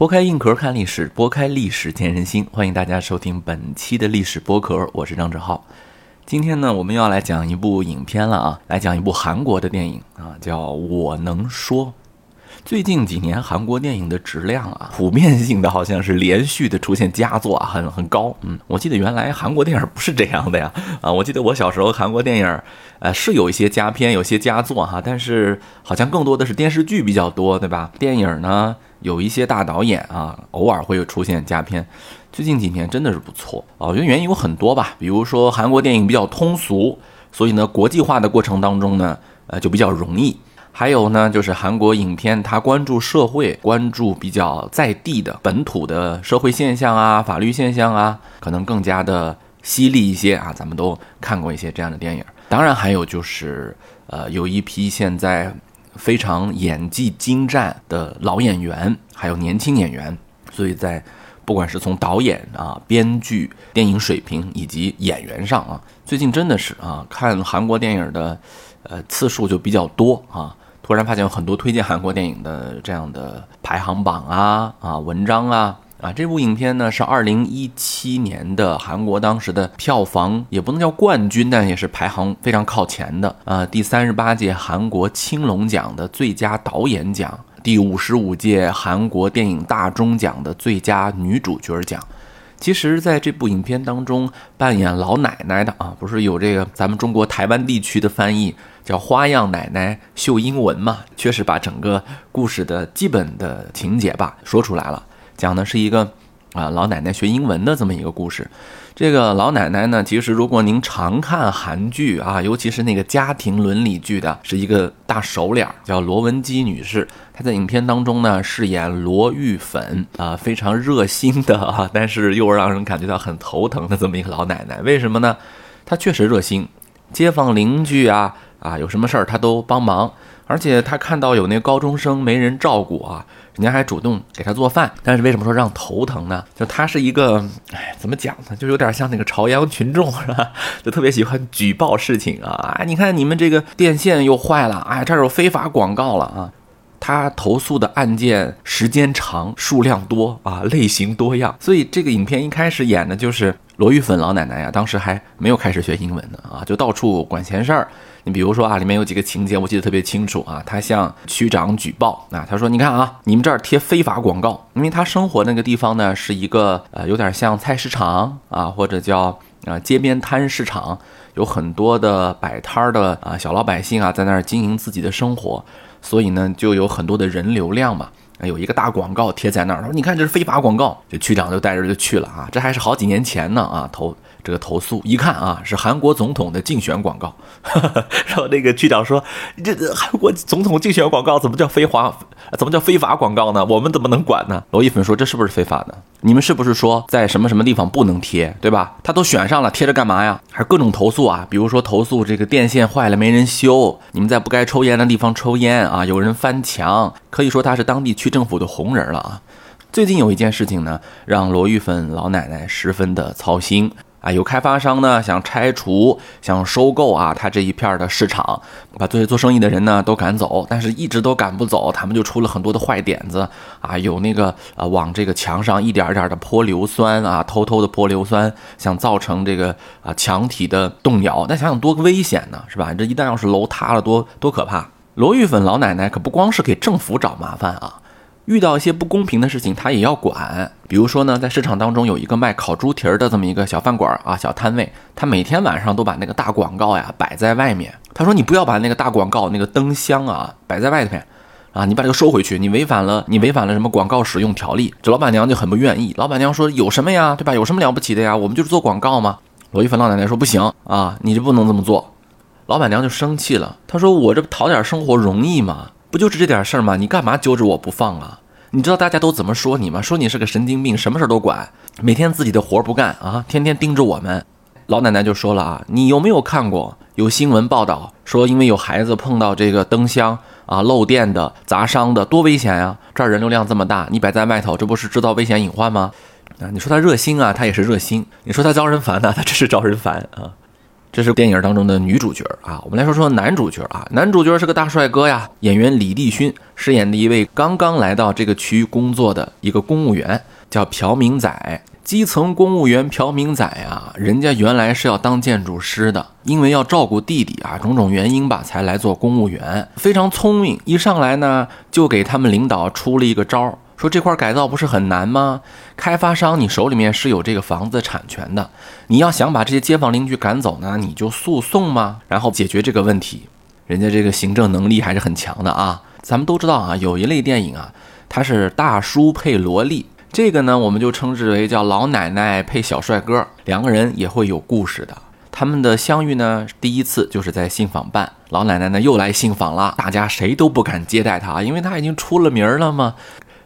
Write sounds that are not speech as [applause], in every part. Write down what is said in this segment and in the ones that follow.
剥开硬壳看历史，剥开历史见人心。欢迎大家收听本期的历史剥壳，我是张志浩。今天呢，我们要来讲一部影片了啊，来讲一部韩国的电影啊，叫《我能说》。最近几年韩国电影的质量啊，普遍性的好像是连续的出现佳作啊，很很高。嗯，我记得原来韩国电影不是这样的呀。啊，我记得我小时候韩国电影，呃，是有一些佳片，有些佳作哈，但是好像更多的是电视剧比较多，对吧？电影呢，有一些大导演啊，偶尔会有出现佳片。最近几年真的是不错啊，我觉得原因有很多吧，比如说韩国电影比较通俗，所以呢，国际化的过程当中呢，呃，就比较容易。还有呢，就是韩国影片，它关注社会，关注比较在地的本土的社会现象啊、法律现象啊，可能更加的犀利一些啊。咱们都看过一些这样的电影。当然，还有就是，呃，有一批现在非常演技精湛的老演员，还有年轻演员。所以在不管是从导演啊、编剧、电影水平以及演员上啊，最近真的是啊，看韩国电影的，呃，次数就比较多啊。突然发现有很多推荐韩国电影的这样的排行榜啊啊文章啊啊！这部影片呢是二零一七年的韩国当时的票房也不能叫冠军，但也是排行非常靠前的啊！第三十八届韩国青龙奖的最佳导演奖，第五十五届韩国电影大钟奖的最佳女主角奖。其实，在这部影片当中扮演老奶奶的啊，不是有这个咱们中国台湾地区的翻译。叫花样奶奶秀英文嘛，确实把整个故事的基本的情节吧说出来了。讲的是一个啊老奶奶学英文的这么一个故事。这个老奶奶呢，其实如果您常看韩剧啊，尤其是那个家庭伦理剧的，是一个大熟脸，叫罗文姬女士。她在影片当中呢饰演罗玉粉啊，非常热心的啊，但是又让人感觉到很头疼的这么一个老奶奶。为什么呢？她确实热心，街坊邻居啊。啊，有什么事儿她都帮忙，而且他看到有那高中生没人照顾啊，人家还主动给他做饭。但是为什么说让头疼呢？就他是一个，哎，怎么讲呢？就有点像那个朝阳群众是吧？[laughs] 就特别喜欢举报事情啊！哎，你看你们这个电线又坏了，哎，这儿有非法广告了啊！他投诉的案件时间长，数量多啊，类型多样。所以这个影片一开始演的就是罗玉粉老奶奶呀，当时还没有开始学英文呢啊，就到处管闲事儿。你比如说啊，里面有几个情节我记得特别清楚啊。他向区长举报啊，他说：“你看啊，你们这儿贴非法广告。”因为他生活那个地方呢，是一个呃有点像菜市场啊，或者叫啊街边摊市场，有很多的摆摊的啊小老百姓啊，在那儿经营自己的生活，所以呢，就有很多的人流量嘛。有一个大广告贴在那儿，他说：“你看这是非法广告。”这区长就带着就去了啊，这还是好几年前呢啊，投。这个投诉一看啊，是韩国总统的竞选广告，[laughs] 然后那个区长说：“这韩国总统竞选广告怎么叫非法？怎么叫非法广告呢？我们怎么能管呢？”罗一粉说：“这是不是非法的？你们是不是说在什么什么地方不能贴，对吧？他都选上了，贴着干嘛呀？还各种投诉啊，比如说投诉这个电线坏了没人修，你们在不该抽烟的地方抽烟啊，有人翻墙，可以说他是当地区政府的红人了啊。最近有一件事情呢，让罗玉粉老奶奶十分的操心。”啊，有开发商呢想拆除、想收购啊，他这一片的市场，把这些做生意的人呢都赶走，但是一直都赶不走，他们就出了很多的坏点子啊，有那个啊往这个墙上一点一点的泼硫酸啊，偷偷的泼硫酸，想造成这个啊墙体的动摇，那想想多危险呢，是吧？这一旦要是楼塌了，多多可怕！罗玉粉老奶奶可不光是给政府找麻烦啊。遇到一些不公平的事情，他也要管。比如说呢，在市场当中有一个卖烤猪蹄儿的这么一个小饭馆啊，小摊位，他每天晚上都把那个大广告呀摆在外面。他说：“你不要把那个大广告那个灯箱啊摆在外面，啊，你把这个收回去，你违反了 [laughs] 你违反了什么广告使用条例。”这老板娘就很不愿意。老板娘说：“有什么呀，对吧？有什么了不起的呀？我们就是做广告嘛。”罗一凡老奶奶说：“不行啊，你这不能这么做。”老板娘就生气了，她说：“我这不讨点生活容易吗？不就是这点事儿吗？你干嘛揪着我不放啊？”你知道大家都怎么说你吗？说你是个神经病，什么事儿都管，每天自己的活儿不干啊，天天盯着我们。老奶奶就说了啊，你有没有看过有新闻报道说，因为有孩子碰到这个灯箱啊漏电的砸伤的，多危险呀！这儿人流量这么大，你摆在外头，这不是制造危险隐患吗？啊，你说他热心啊，他也是热心；你说他招人烦呢，他真是招人烦啊。这是电影当中的女主角啊。我们来说说男主角啊，男主角是个大帅哥呀，演员李帝勋饰演的一位刚刚来到这个区域工作的一个公务员，叫朴明仔。基层公务员朴明仔啊，人家原来是要当建筑师的，因为要照顾弟弟啊，种种原因吧，才来做公务员。非常聪明，一上来呢，就给他们领导出了一个招儿。说这块改造不是很难吗？开发商，你手里面是有这个房子产权的，你要想把这些街坊邻居赶走呢，你就诉讼吗？然后解决这个问题。人家这个行政能力还是很强的啊。咱们都知道啊，有一类电影啊，它是大叔配萝莉，这个呢，我们就称之为叫老奶奶配小帅哥，两个人也会有故事的。他们的相遇呢，第一次就是在信访办，老奶奶呢又来信访了，大家谁都不敢接待她，因为她已经出了名了嘛。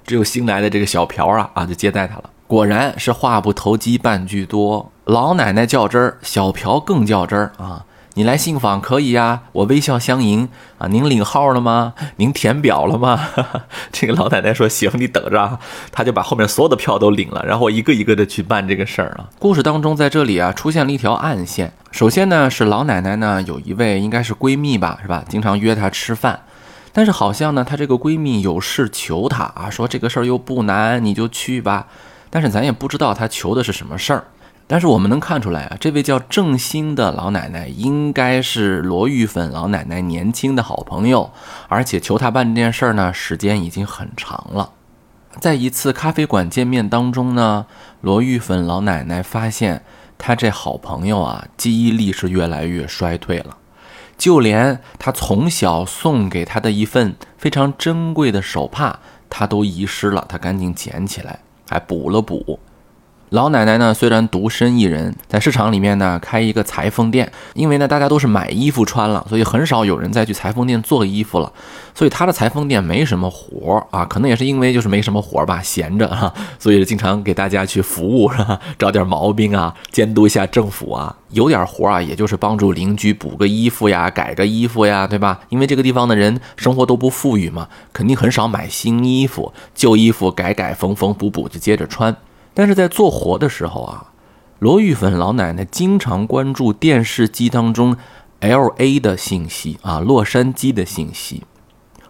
只有新来的这个小朴啊啊，就接待他了。果然是话不投机半句多，老奶奶较真儿，小朴更较真儿啊！你来信访可以呀，我微笑相迎啊。您领号了吗？您填表了吗？[laughs] 这个老奶奶说行，你等着啊。他就把后面所有的票都领了，然后一个一个的去办这个事儿啊。故事当中在这里啊出现了一条暗线。首先呢是老奶奶呢有一位应该是闺蜜吧，是吧？经常约她吃饭。但是好像呢，她这个闺蜜有事求她啊，说这个事儿又不难，你就去吧。但是咱也不知道她求的是什么事儿。但是我们能看出来啊，这位叫郑欣的老奶奶应该是罗玉粉老奶奶年轻的好朋友，而且求她办这件事儿呢，时间已经很长了。在一次咖啡馆见面当中呢，罗玉粉老奶奶发现她这好朋友啊，记忆力是越来越衰退了。就连他从小送给他的一份非常珍贵的手帕，他都遗失了。他赶紧捡起来，还补了补。老奶奶呢，虽然独身一人，在市场里面呢开一个裁缝店，因为呢大家都是买衣服穿了，所以很少有人再去裁缝店做衣服了，所以他的裁缝店没什么活儿啊，可能也是因为就是没什么活儿吧，闲着哈，[laughs] 所以经常给大家去服务是吧？找点毛病啊，监督一下政府啊，有点活儿啊，也就是帮助邻居补个衣服呀，改个衣服呀，对吧？因为这个地方的人生活都不富裕嘛，肯定很少买新衣服，旧衣服改改缝缝补补就接着穿。但是在做活的时候啊，罗玉粉老奶奶经常关注电视机当中 L A 的信息啊，洛杉矶的信息。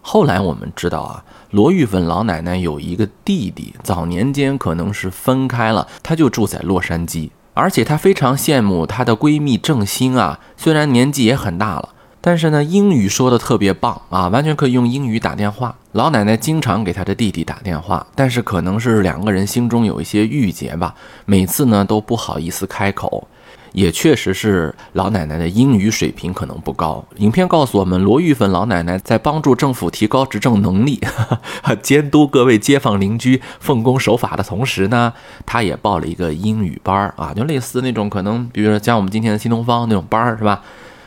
后来我们知道啊，罗玉粉老奶奶有一个弟弟，早年间可能是分开了，他就住在洛杉矶，而且她非常羡慕她的闺蜜郑欣啊，虽然年纪也很大了。但是呢，英语说的特别棒啊，完全可以用英语打电话。老奶奶经常给她的弟弟打电话，但是可能是两个人心中有一些郁结吧，每次呢都不好意思开口。也确实是老奶奶的英语水平可能不高。影片告诉我们，罗玉粉老奶奶在帮助政府提高执政能力、[laughs] 监督各位街坊邻居奉公守法的同时呢，她也报了一个英语班儿啊，就类似那种可能，比如说像我们今天的新东方那种班儿，是吧？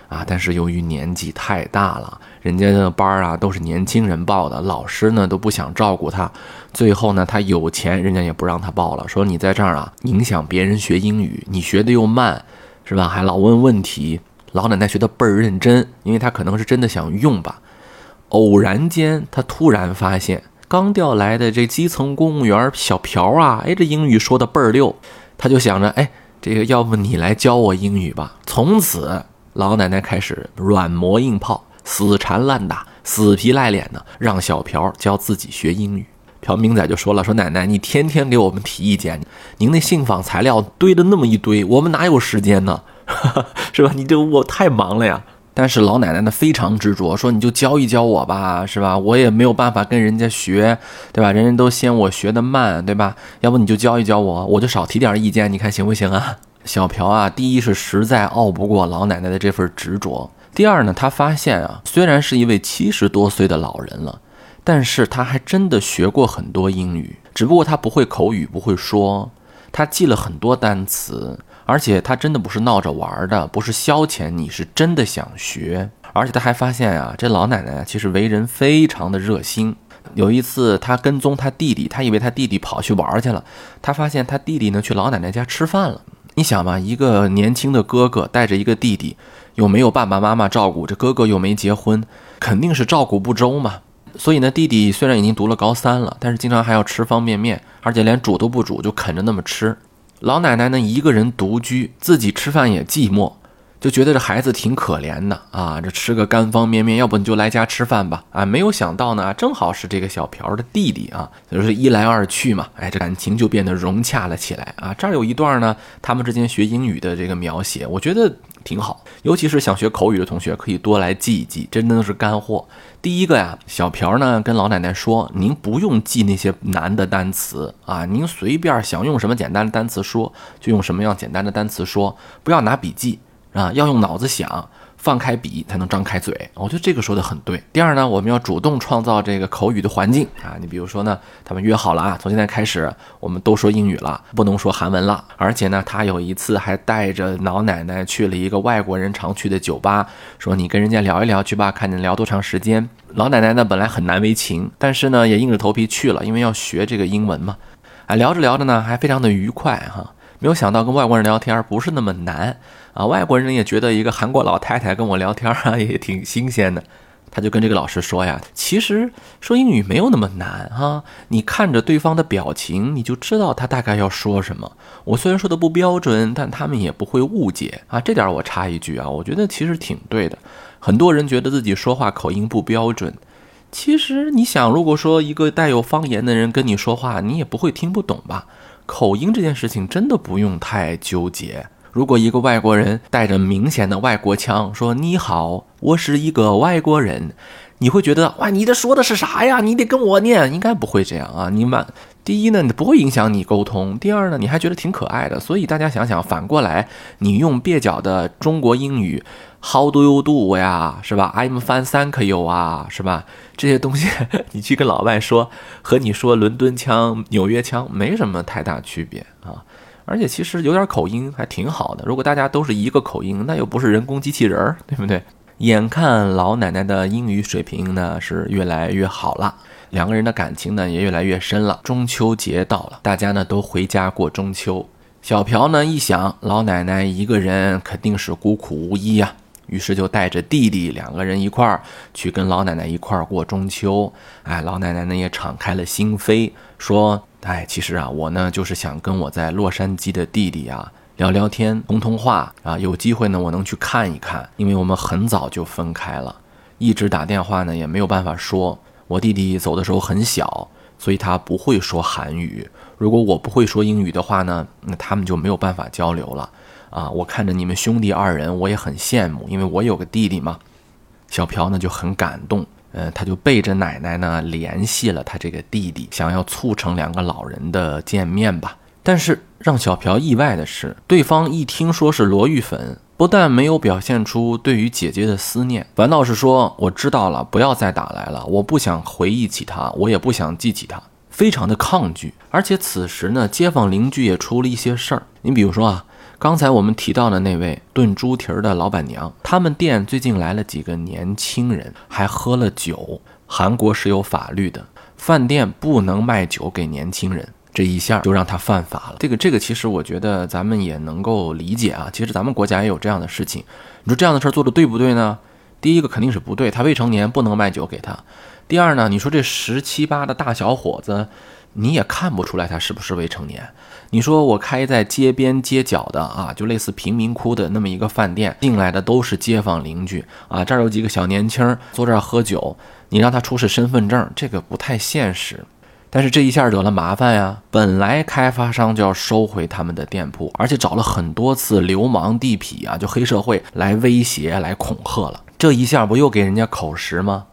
啊，但是由于年纪太大了，人家的班儿啊都是年轻人报的，老师呢都不想照顾他，最后呢他有钱，人家也不让他报了，说你在这儿啊影响别人学英语，你学的又慢，是吧？还老问问题。老奶奶学的倍儿认真，因为她可能是真的想用吧。偶然间，她突然发现刚调来的这基层公务员小朴啊，哎，这英语说的倍儿溜，她就想着，哎，这个要不你来教我英语吧？从此。老奶奶开始软磨硬泡、死缠烂打、死皮赖脸的让小朴教自己学英语。朴明仔就说了：“说奶奶，你天天给我们提意见，您那信访材料堆的那么一堆，我们哪有时间呢？[laughs] 是吧？你这我太忙了呀。”但是老奶奶呢非常执着，说：“你就教一教我吧，是吧？我也没有办法跟人家学，对吧？人人都嫌我学的慢，对吧？要不你就教一教我，我就少提点意见，你看行不行啊？”小朴啊，第一是实在拗不过老奶奶的这份执着，第二呢，他发现啊，虽然是一位七十多岁的老人了，但是他还真的学过很多英语，只不过他不会口语，不会说，他记了很多单词，而且他真的不是闹着玩的，不是消遣，你是真的想学，而且他还发现啊，这老奶奶其实为人非常的热心。有一次他跟踪他弟弟，他以为他弟弟跑去玩去了，他发现他弟弟呢去老奶奶家吃饭了。你想嘛，一个年轻的哥哥带着一个弟弟，又没有爸爸妈妈照顾，这哥哥又没结婚，肯定是照顾不周嘛。所以呢，弟弟虽然已经读了高三了，但是经常还要吃方便面，而且连煮都不煮就啃着那么吃。老奶奶呢，一个人独居，自己吃饭也寂寞，就觉得这孩子挺可怜的啊，这吃个干方便面，要不你就来家吃饭吧啊！没有想到呢，正好是这个小朴的弟弟啊，就是一来二去嘛，哎，这感情就变得融洽了起来啊。这儿有一段呢，他们之间学英语的这个描写，我觉得挺好，尤其是想学口语的同学可以多来记一记，真的都是干货。第一个呀，小朴呢跟老奶奶说：“您不用记那些难的单词啊，您随便想用什么简单的单词说，就用什么样简单的单词说，不要拿笔记。”啊，要用脑子想，放开笔才能张开嘴。我觉得这个说的很对。第二呢，我们要主动创造这个口语的环境啊。你比如说呢，他们约好了啊，从现在开始我们都说英语了，不能说韩文了。而且呢，他有一次还带着老奶奶去了一个外国人常去的酒吧，说你跟人家聊一聊去吧，看你聊多长时间。老奶奶呢本来很难为情，但是呢也硬着头皮去了，因为要学这个英文嘛。啊，聊着聊着呢还非常的愉快哈。没有想到跟外国人聊天不是那么难啊！外国人也觉得一个韩国老太太跟我聊天啊 [laughs] 也挺新鲜的，他就跟这个老师说呀：“其实说英语没有那么难哈，你看着对方的表情，你就知道他大概要说什么。我虽然说的不标准，但他们也不会误解啊。这点我插一句啊，我觉得其实挺对的。很多人觉得自己说话口音不标准，其实你想，如果说一个带有方言的人跟你说话，你也不会听不懂吧？”口音这件事情真的不用太纠结。如果一个外国人带着明显的外国腔说“你好，我是一个外国人”，你会觉得哇，你这说的是啥呀？你得跟我念，应该不会这样啊。你满第一呢，你不会影响你沟通；第二呢，你还觉得挺可爱的。所以大家想想，反过来，你用蹩脚的中国英语。How do you do 呀，是吧？I'm fine, thank you 啊，是吧？这些东西 [laughs] 你去跟老外说，和你说伦敦腔、纽约腔没什么太大区别啊。而且其实有点口音还挺好的。如果大家都是一个口音，那又不是人工机器人儿，对不对？眼看老奶奶的英语水平呢是越来越好了，两个人的感情呢也越来越深了。中秋节到了，大家呢都回家过中秋。小朴呢一想，老奶奶一个人肯定是孤苦无依呀。于是就带着弟弟两个人一块儿去跟老奶奶一块儿过中秋。哎，老奶奶呢也敞开了心扉，说：“哎，其实啊，我呢就是想跟我在洛杉矶的弟弟啊聊聊天、通通话啊。有机会呢，我能去看一看，因为我们很早就分开了，一直打电话呢也没有办法说。我弟弟走的时候很小，所以他不会说韩语。如果我不会说英语的话呢，那他们就没有办法交流了。”啊，我看着你们兄弟二人，我也很羡慕，因为我有个弟弟嘛。小朴呢就很感动，呃，他就背着奶奶呢联系了他这个弟弟，想要促成两个老人的见面吧。但是让小朴意外的是，对方一听说是罗玉粉，不但没有表现出对于姐姐的思念，反倒是说我知道了，不要再打来了，我不想回忆起他，我也不想记起他，非常的抗拒。而且此时呢，街坊邻居也出了一些事儿，你比如说啊。刚才我们提到的那位炖猪蹄儿的老板娘，他们店最近来了几个年轻人，还喝了酒。韩国是有法律的，饭店不能卖酒给年轻人，这一下就让他犯法了。这个这个，其实我觉得咱们也能够理解啊。其实咱们国家也有这样的事情。你说这样的事儿做的对不对呢？第一个肯定是不对，他未成年不能卖酒给他。第二呢，你说这十七八的大小伙子。你也看不出来他是不是未成年。你说我开在街边街角的啊，就类似贫民窟的那么一个饭店，进来的都是街坊邻居啊。这儿有几个小年轻坐这儿喝酒，你让他出示身份证，这个不太现实。但是这一下惹了麻烦呀。本来开发商就要收回他们的店铺，而且找了很多次流氓地痞啊，就黑社会来威胁、来恐吓了。这一下不又给人家口实吗？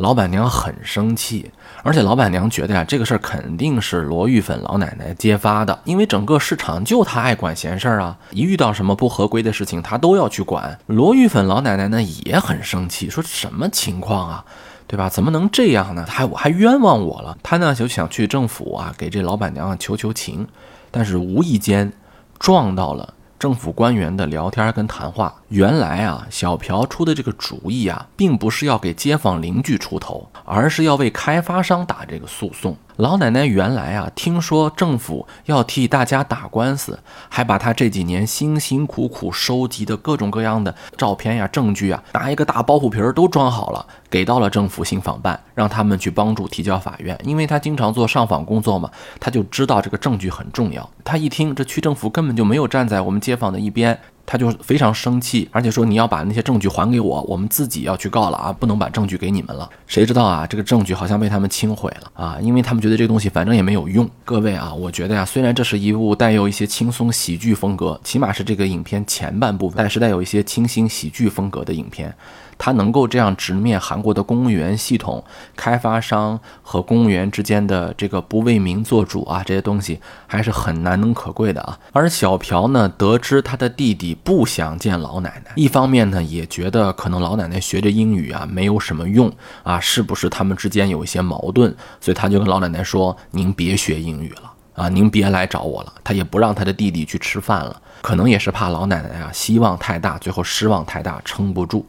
老板娘很生气，而且老板娘觉得呀，这个事儿肯定是罗玉粉老奶奶揭发的，因为整个市场就她爱管闲事儿啊，一遇到什么不合规的事情，她都要去管。罗玉粉老奶奶呢也很生气，说什么情况啊，对吧？怎么能这样呢？还我还冤枉我了。她呢就想去政府啊给这老板娘求求情，但是无意间撞到了。政府官员的聊天跟谈话，原来啊，小朴出的这个主意啊，并不是要给街坊邻居出头，而是要为开发商打这个诉讼。老奶奶原来啊，听说政府要替大家打官司，还把她这几年辛辛苦苦收集的各种各样的照片呀、证据啊，拿一个大包袱皮儿都装好了，给到了政府信访办，让他们去帮助提交法院。因为她经常做上访工作嘛，她就知道这个证据很重要。她一听这区政府根本就没有站在我们街坊的一边，他就非常生气，而且说你要把那些证据还给我，我们自己要去告了啊，不能把证据给你们了。谁知道啊，这个证据好像被他们清毁了啊，因为他们觉得这个东西反正也没有用。各位啊，我觉得呀，虽然这是一部带有一些轻松喜剧风格，起码是这个影片前半部分，但是带有一些清新喜剧风格的影片。他能够这样直面韩国的公务员系统、开发商和公务员之间的这个不为民做主啊，这些东西还是很难能可贵的啊。而小朴呢，得知他的弟弟不想见老奶奶，一方面呢也觉得可能老奶奶学着英语啊没有什么用啊，是不是他们之间有一些矛盾？所以他就跟老奶奶说：“您别学英语了啊，您别来找我了。”他也不让他的弟弟去吃饭了，可能也是怕老奶奶啊希望太大，最后失望太大，撑不住。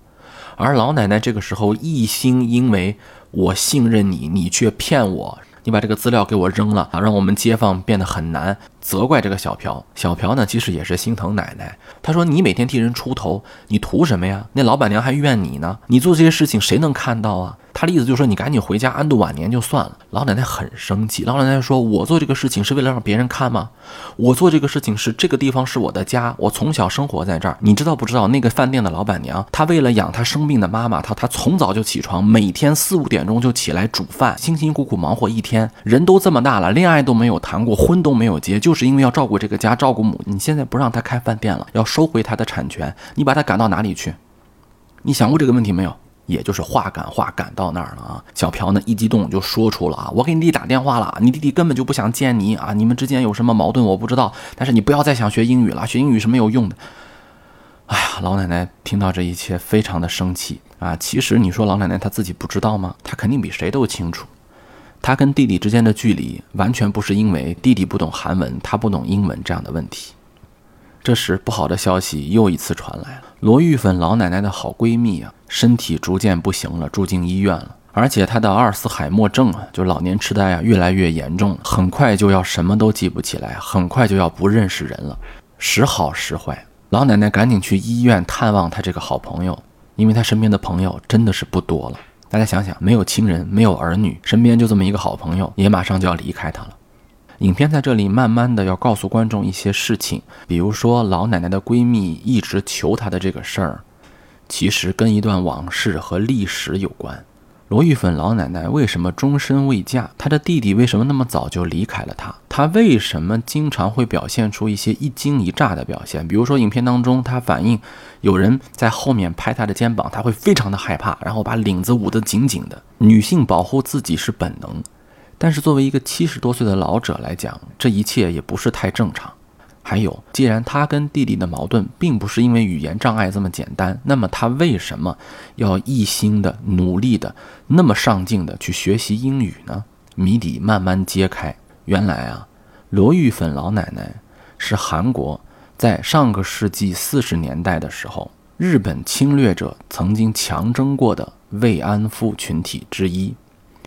而老奶奶这个时候一心因为我信任你，你却骗我，你把这个资料给我扔了啊，让我们街坊变得很难，责怪这个小朴。小朴呢，其实也是心疼奶奶。他说：“你每天替人出头，你图什么呀？那老板娘还怨你呢，你做这些事情谁能看到啊？”他的意思就是说，你赶紧回家安度晚年就算了。老奶奶很生气，老奶奶说：“我做这个事情是为了让别人看吗？我做这个事情是这个地方是我的家，我从小生活在这儿。你知道不知道？那个饭店的老板娘，她为了养她生病的妈妈，她她从早就起床，每天四五点钟就起来煮饭，辛辛苦苦忙活一天。人都这么大了，恋爱都没有谈过，婚都没有结，就是因为要照顾这个家，照顾母。你现在不让她开饭店了，要收回她的产权，你把她赶到哪里去？你想过这个问题没有？”也就是话赶话赶到那儿了啊！小朴呢一激动就说出了啊，我给你弟打电话了，你弟弟根本就不想见你啊！你们之间有什么矛盾我不知道，但是你不要再想学英语了，学英语是没有用的。哎呀，老奶奶听到这一切非常的生气啊！其实你说老奶奶她自己不知道吗？她肯定比谁都清楚，她跟弟弟之间的距离完全不是因为弟弟不懂韩文，她不懂英文这样的问题。这时，不好的消息又一次传来了。罗玉粉老奶奶的好闺蜜啊，身体逐渐不行了，住进医院了。而且她的阿尔茨海默症啊，就老年痴呆啊，越来越严重了，很快就要什么都记不起来，很快就要不认识人了。时好时坏，老奶奶赶紧去医院探望她这个好朋友，因为她身边的朋友真的是不多了。大家想想，没有亲人，没有儿女，身边就这么一个好朋友，也马上就要离开她了。影片在这里慢慢的要告诉观众一些事情，比如说老奶奶的闺蜜一直求她的这个事儿，其实跟一段往事和历史有关。罗玉粉老奶奶为什么终身未嫁？她的弟弟为什么那么早就离开了她？她为什么经常会表现出一些一惊一乍的表现？比如说影片当中，她反映有人在后面拍她的肩膀，她会非常的害怕，然后把领子捂得紧紧的。女性保护自己是本能。但是作为一个七十多岁的老者来讲，这一切也不是太正常。还有，既然他跟弟弟的矛盾并不是因为语言障碍这么简单，那么他为什么要一心的努力的那么上进的去学习英语呢？谜底慢慢揭开，原来啊，罗玉粉老奶奶是韩国在上个世纪四十年代的时候，日本侵略者曾经强征过的慰安妇群体之一。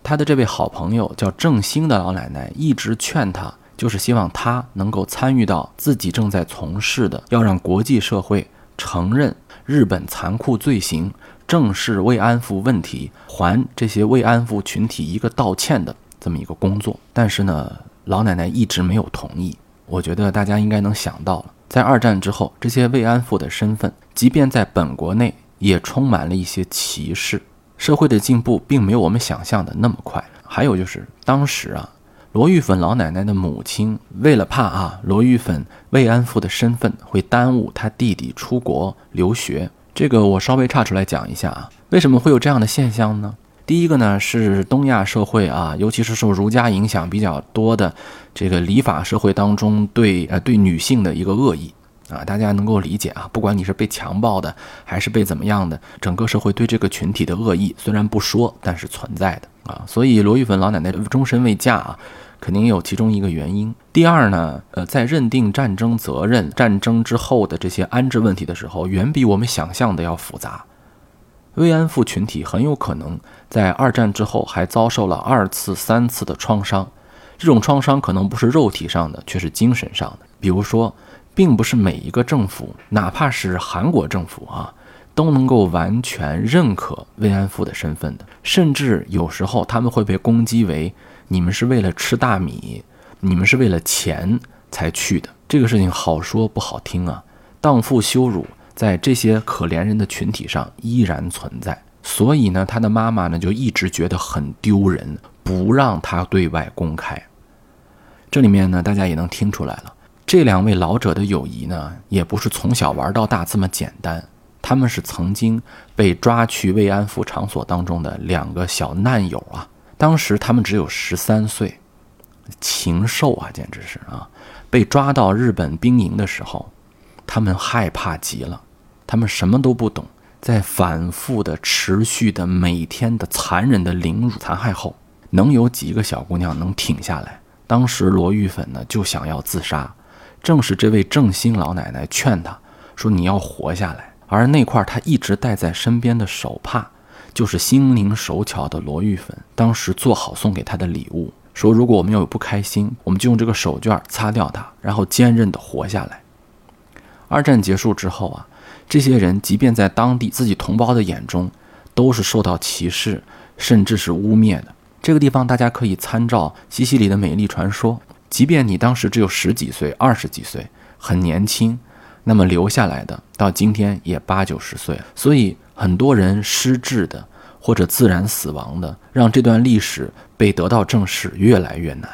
他的这位好朋友叫郑兴的老奶奶一直劝他，就是希望他能够参与到自己正在从事的，要让国际社会承认日本残酷罪行，正视慰安妇问题，还这些慰安妇群体一个道歉的这么一个工作。但是呢，老奶奶一直没有同意。我觉得大家应该能想到了，在二战之后，这些慰安妇的身份，即便在本国内，也充满了一些歧视。社会的进步并没有我们想象的那么快。还有就是当时啊，罗玉粉老奶奶的母亲为了怕啊罗玉粉慰安妇的身份会耽误她弟弟出国留学，这个我稍微岔出来讲一下啊，为什么会有这样的现象呢？第一个呢是东亚社会啊，尤其是受儒家影响比较多的这个礼法社会当中对呃对女性的一个恶意。啊，大家能够理解啊，不管你是被强暴的，还是被怎么样的，整个社会对这个群体的恶意虽然不说，但是存在的啊。所以罗玉粉老奶奶终身未嫁啊，肯定有其中一个原因。第二呢，呃，在认定战争责任、战争之后的这些安置问题的时候，远比我们想象的要复杂。慰安妇群体很有可能在二战之后还遭受了二次、三次的创伤，这种创伤可能不是肉体上的，却是精神上的，比如说。并不是每一个政府，哪怕是韩国政府啊，都能够完全认可慰安妇的身份的。甚至有时候他们会被攻击为你们是为了吃大米，你们是为了钱才去的。这个事情好说不好听啊，荡妇羞辱在这些可怜人的群体上依然存在。所以呢，他的妈妈呢就一直觉得很丢人，不让他对外公开。这里面呢，大家也能听出来了，这两位老者的友谊呢，也不是从小玩到大这么简单。他们是曾经被抓去慰安妇场所当中的两个小难友啊，当时他们只有十三岁，禽兽啊，简直是啊！被抓到日本兵营的时候，他们害怕极了，他们什么都不懂。在反复的、持续的、每天的残忍的凌辱、残害后，能有几个小姑娘能挺下来？当时罗玉粉呢就想要自杀，正是这位正心老奶奶劝她说：“你要活下来。”而那块她一直带在身边的手帕，就是心灵手巧的罗玉粉当时做好送给她的礼物，说：“如果我们有不开心，我们就用这个手绢擦掉它，然后坚韧地活下来。”二战结束之后啊。这些人即便在当地自己同胞的眼中，都是受到歧视，甚至是污蔑的。这个地方大家可以参照西西里的美丽传说。即便你当时只有十几岁、二十几岁，很年轻，那么留下来的到今天也八九十岁。所以很多人失智的或者自然死亡的，让这段历史被得到正视越来越难。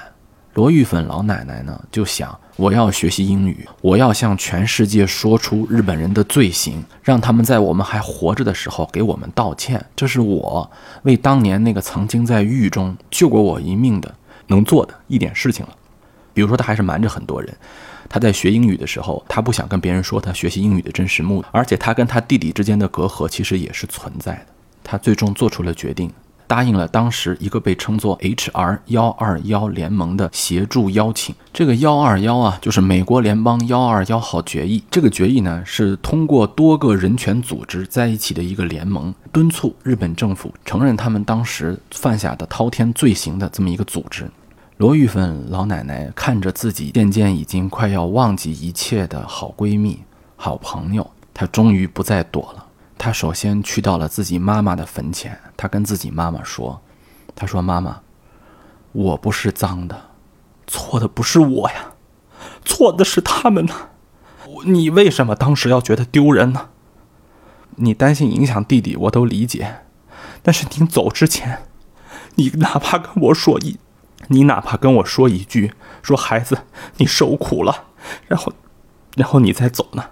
罗玉粉老奶奶呢，就想我要学习英语，我要向全世界说出日本人的罪行，让他们在我们还活着的时候给我们道歉。这是我为当年那个曾经在狱中救过我一命的能做的一点事情了。比如说，他还是瞒着很多人，他在学英语的时候，他不想跟别人说他学习英语的真实目的，而且他跟他弟弟之间的隔阂其实也是存在的。他最终做出了决定。答应了当时一个被称作 HR 幺二幺联盟的协助邀请。这个幺二幺啊，就是美国联邦幺二幺号决议。这个决议呢，是通过多个人权组织在一起的一个联盟，敦促日本政府承认他们当时犯下的滔天罪行的这么一个组织。罗玉芬老奶奶看着自己渐渐已经快要忘记一切的好闺蜜、好朋友，她终于不再躲了。她首先去到了自己妈妈的坟前，她跟自己妈妈说：“她说妈妈，我不是脏的，错的不是我呀，错的是他们呢。你为什么当时要觉得丢人呢？你担心影响弟弟，我都理解。但是你走之前，你哪怕跟我说一，你哪怕跟我说一句，说孩子你受苦了，然后，然后你再走呢？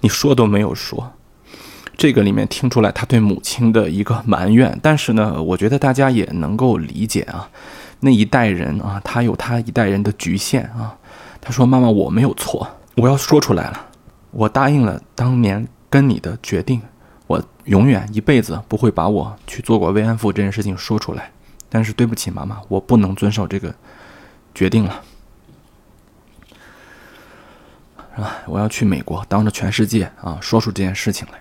你说都没有说。”这个里面听出来他对母亲的一个埋怨，但是呢，我觉得大家也能够理解啊，那一代人啊，他有他一代人的局限啊。他说：“妈妈，我没有错，我要说出来了，我答应了当年跟你的决定，我永远一辈子不会把我去做过慰安妇这件事情说出来。但是对不起，妈妈，我不能遵守这个决定了，是吧？我要去美国，当着全世界啊，说出这件事情来。”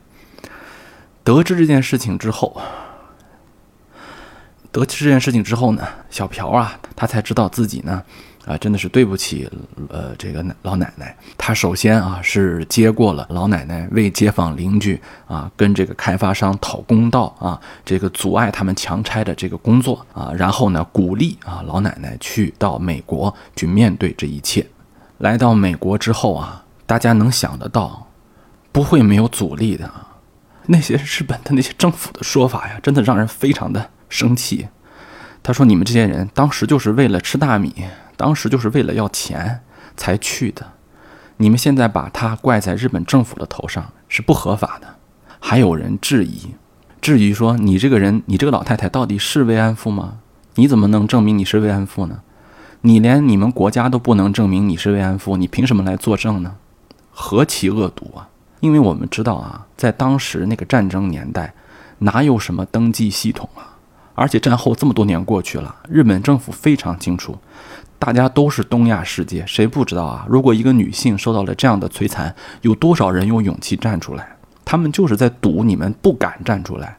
得知这件事情之后，得知这件事情之后呢，小朴啊，他才知道自己呢，啊，真的是对不起，呃，这个老奶奶。他首先啊是接过了老奶奶为街坊邻居啊跟这个开发商讨公道啊，这个阻碍他们强拆的这个工作啊，然后呢鼓励啊老奶奶去到美国去面对这一切。来到美国之后啊，大家能想得到，不会没有阻力的。那些日本的那些政府的说法呀，真的让人非常的生气。他说：“你们这些人当时就是为了吃大米，当时就是为了要钱才去的。你们现在把他怪在日本政府的头上是不合法的。”还有人质疑，质疑说：“你这个人，你这个老太太到底是慰安妇吗？你怎么能证明你是慰安妇呢？你连你们国家都不能证明你是慰安妇，你凭什么来作证呢？何其恶毒啊！”因为我们知道啊，在当时那个战争年代，哪有什么登记系统啊？而且战后这么多年过去了，日本政府非常清楚，大家都是东亚世界，谁不知道啊？如果一个女性受到了这样的摧残，有多少人有勇气站出来？他们就是在赌你们不敢站出来。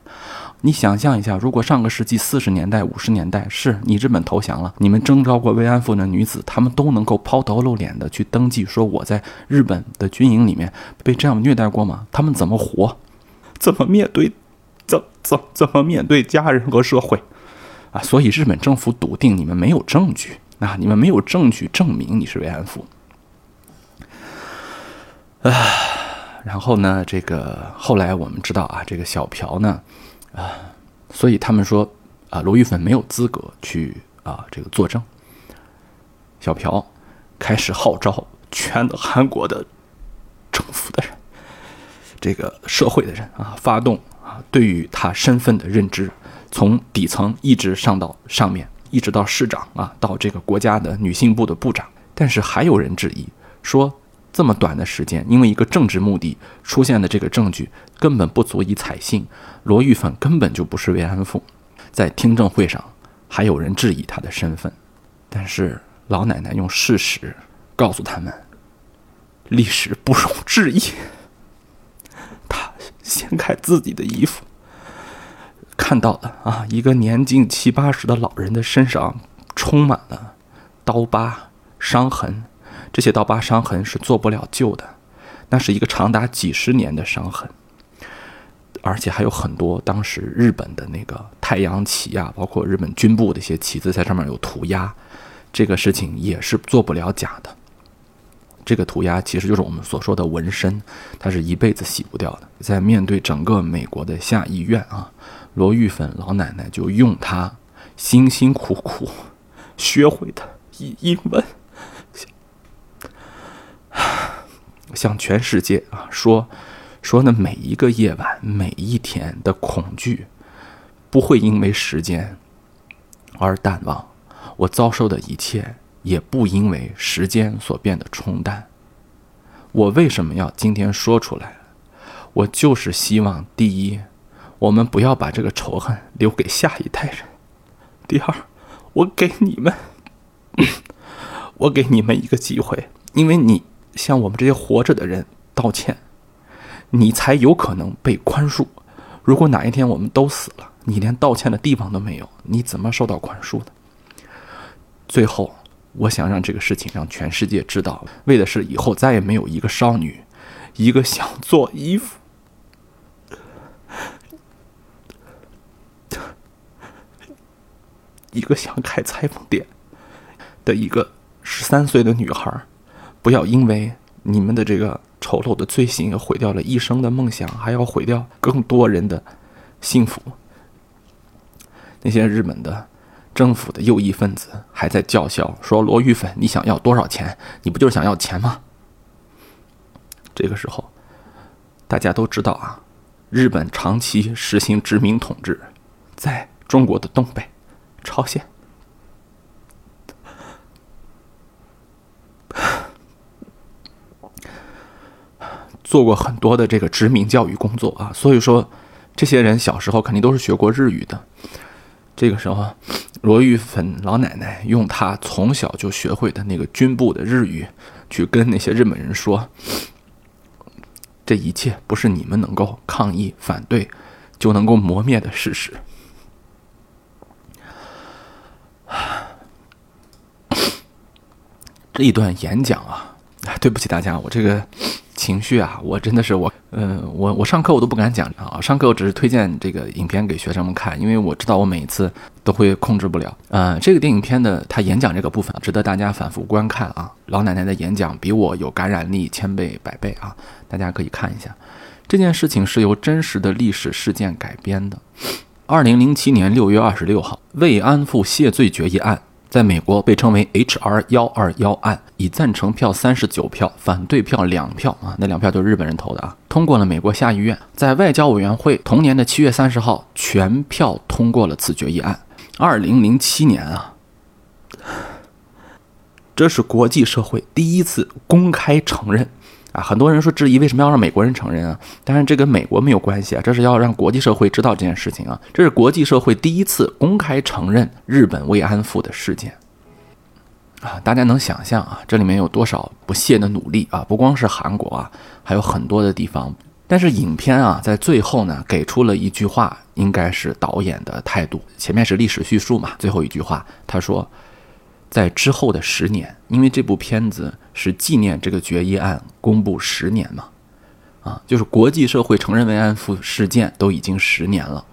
你想象一下，如果上个世纪四十年代、五十年代是你日本投降了，你们征召过慰安妇的女子，她们都能够抛头露脸的去登记，说我在日本的军营里面被这样虐待过吗？他们怎么活？怎么面对？怎怎怎么面对家人和社会？啊！所以日本政府笃定你们没有证据啊，你们没有证据证明你是慰安妇。唉，然后呢，这个后来我们知道啊，这个小朴呢，啊，所以他们说啊，罗玉粉没有资格去啊这个作证。小朴开始号召全韩国的政府的人，这个社会的人啊，发动啊对于他身份的认知，从底层一直上到上面，一直到市长啊，到这个国家的女性部的部长。但是还有人质疑说。这么短的时间，因为一个政治目的出现的这个证据根本不足以采信，罗玉凤根本就不是慰安妇。在听证会上，还有人质疑她的身份，但是老奶奶用事实告诉他们：历史不容置疑。他掀开自己的衣服，看到了啊，一个年近七八十的老人的身上充满了刀疤、伤痕。这些刀疤伤痕是做不了旧的，那是一个长达几十年的伤痕，而且还有很多当时日本的那个太阳旗啊，包括日本军部的一些旗子在上面有涂鸦，这个事情也是做不了假的。这个涂鸦其实就是我们所说的纹身，它是一辈子洗不掉的。在面对整个美国的下议院啊，罗玉粉老奶奶就用她辛辛苦苦学会的英英文。向全世界啊说，说那每一个夜晚、每一天的恐惧，不会因为时间而淡忘；我遭受的一切，也不因为时间所变得冲淡。我为什么要今天说出来？我就是希望，第一，我们不要把这个仇恨留给下一代人；第二，我给你们，[coughs] 我给你们一个机会，因为你。向我们这些活着的人道歉，你才有可能被宽恕。如果哪一天我们都死了，你连道歉的地方都没有，你怎么受到宽恕呢？最后，我想让这个事情让全世界知道，为的是以后再也没有一个少女，一个想做衣服，一个想开裁缝店的一个十三岁的女孩。不要因为你们的这个丑陋的罪行，毁掉了一生的梦想，还要毁掉更多人的幸福。那些日本的政府的右翼分子还在叫嚣说：“罗玉粉，你想要多少钱？你不就是想要钱吗？”这个时候，大家都知道啊，日本长期实行殖民统治，在中国的东北、朝鲜。做过很多的这个殖民教育工作啊，所以说，这些人小时候肯定都是学过日语的。这个时候，罗玉粉老奶奶用她从小就学会的那个军部的日语，去跟那些日本人说：“这一切不是你们能够抗议反对就能够磨灭的事实。” [sighs] 这一段演讲啊，对不起大家，我这个。情绪啊，我真的是我，嗯，我我上课我都不敢讲啊，上课我只是推荐这个影片给学生们看，因为我知道我每一次都会控制不了。呃，这个电影片的他演讲这个部分值得大家反复观看啊。老奶奶的演讲比我有感染力千倍百倍啊，大家可以看一下。这件事情是由真实的历史事件改编的。二零零七年六月二十六号，慰安妇谢罪决议案。在美国被称为 H.R. 幺二幺案，以赞成票三十九票，反对票两票啊，那两票就是日本人投的啊，通过了美国下议院。在外交委员会同年的七月三十号，全票通过了此决议案。二零零七年啊，这是国际社会第一次公开承认。啊，很多人说质疑为什么要让美国人承认啊？当然，这跟美国没有关系啊，这是要让国际社会知道这件事情啊。这是国际社会第一次公开承认日本慰安妇的事件啊！大家能想象啊，这里面有多少不懈的努力啊？不光是韩国啊，还有很多的地方。但是影片啊，在最后呢，给出了一句话，应该是导演的态度。前面是历史叙述嘛，最后一句话，他说。在之后的十年，因为这部片子是纪念这个决议案公布十年嘛，啊，就是国际社会承认慰安妇事件都已经十年了，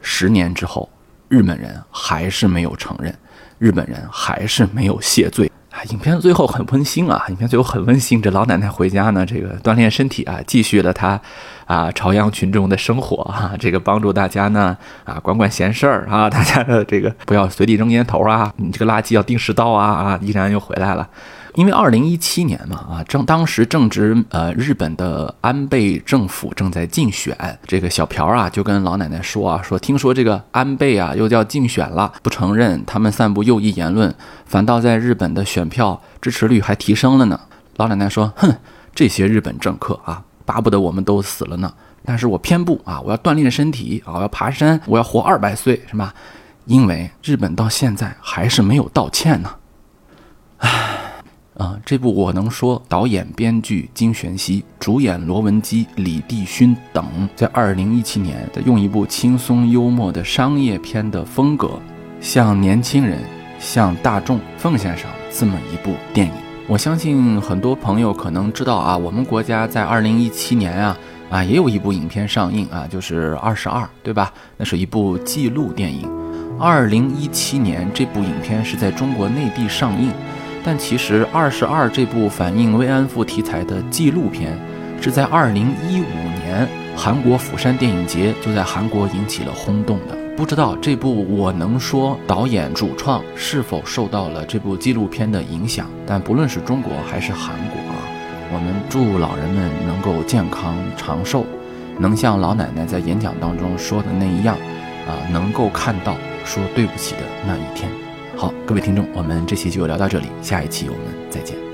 十年之后，日本人还是没有承认，日本人还是没有谢罪，影片最后很温馨啊，影片最后很温馨。这老奶奶回家呢，这个锻炼身体啊，继续了她啊朝阳群众的生活啊，这个帮助大家呢啊管管闲事儿啊，大家的这个不要随地扔烟头啊，你这个垃圾要定时倒啊啊，依然又回来了。因为二零一七年嘛，啊，正当时正值呃日本的安倍政府正在竞选，这个小朴啊就跟老奶奶说啊，说听说这个安倍啊又要竞选了，不承认他们散布右翼言论，反倒在日本的选票支持率还提升了呢。老奶奶说，哼，这些日本政客啊，巴不得我们都死了呢，但是我偏不啊，我要锻炼身体啊，我要爬山，我要活二百岁，是吧？因为日本到现在还是没有道歉呢，唉。啊，这部我能说，导演、编剧金玄熙，主演罗文基、李帝勋等，在二零一七年用一部轻松幽默的商业片的风格，向年轻人、向大众奉献上这么一部电影。我相信很多朋友可能知道啊，我们国家在二零一七年啊啊也有一部影片上映啊，就是《二十二》，对吧？那是一部纪录电影。二零一七年这部影片是在中国内地上映。但其实《二十二》这部反映慰安妇题材的纪录片，是在二零一五年韩国釜山电影节就在韩国引起了轰动的。不知道这部我能说导演主创是否受到了这部纪录片的影响？但不论是中国还是韩国啊，我们祝老人们能够健康长寿，能像老奶奶在演讲当中说的那一样，啊，能够看到说对不起的那一天。好，各位听众，我们这期就聊到这里，下一期我们再见。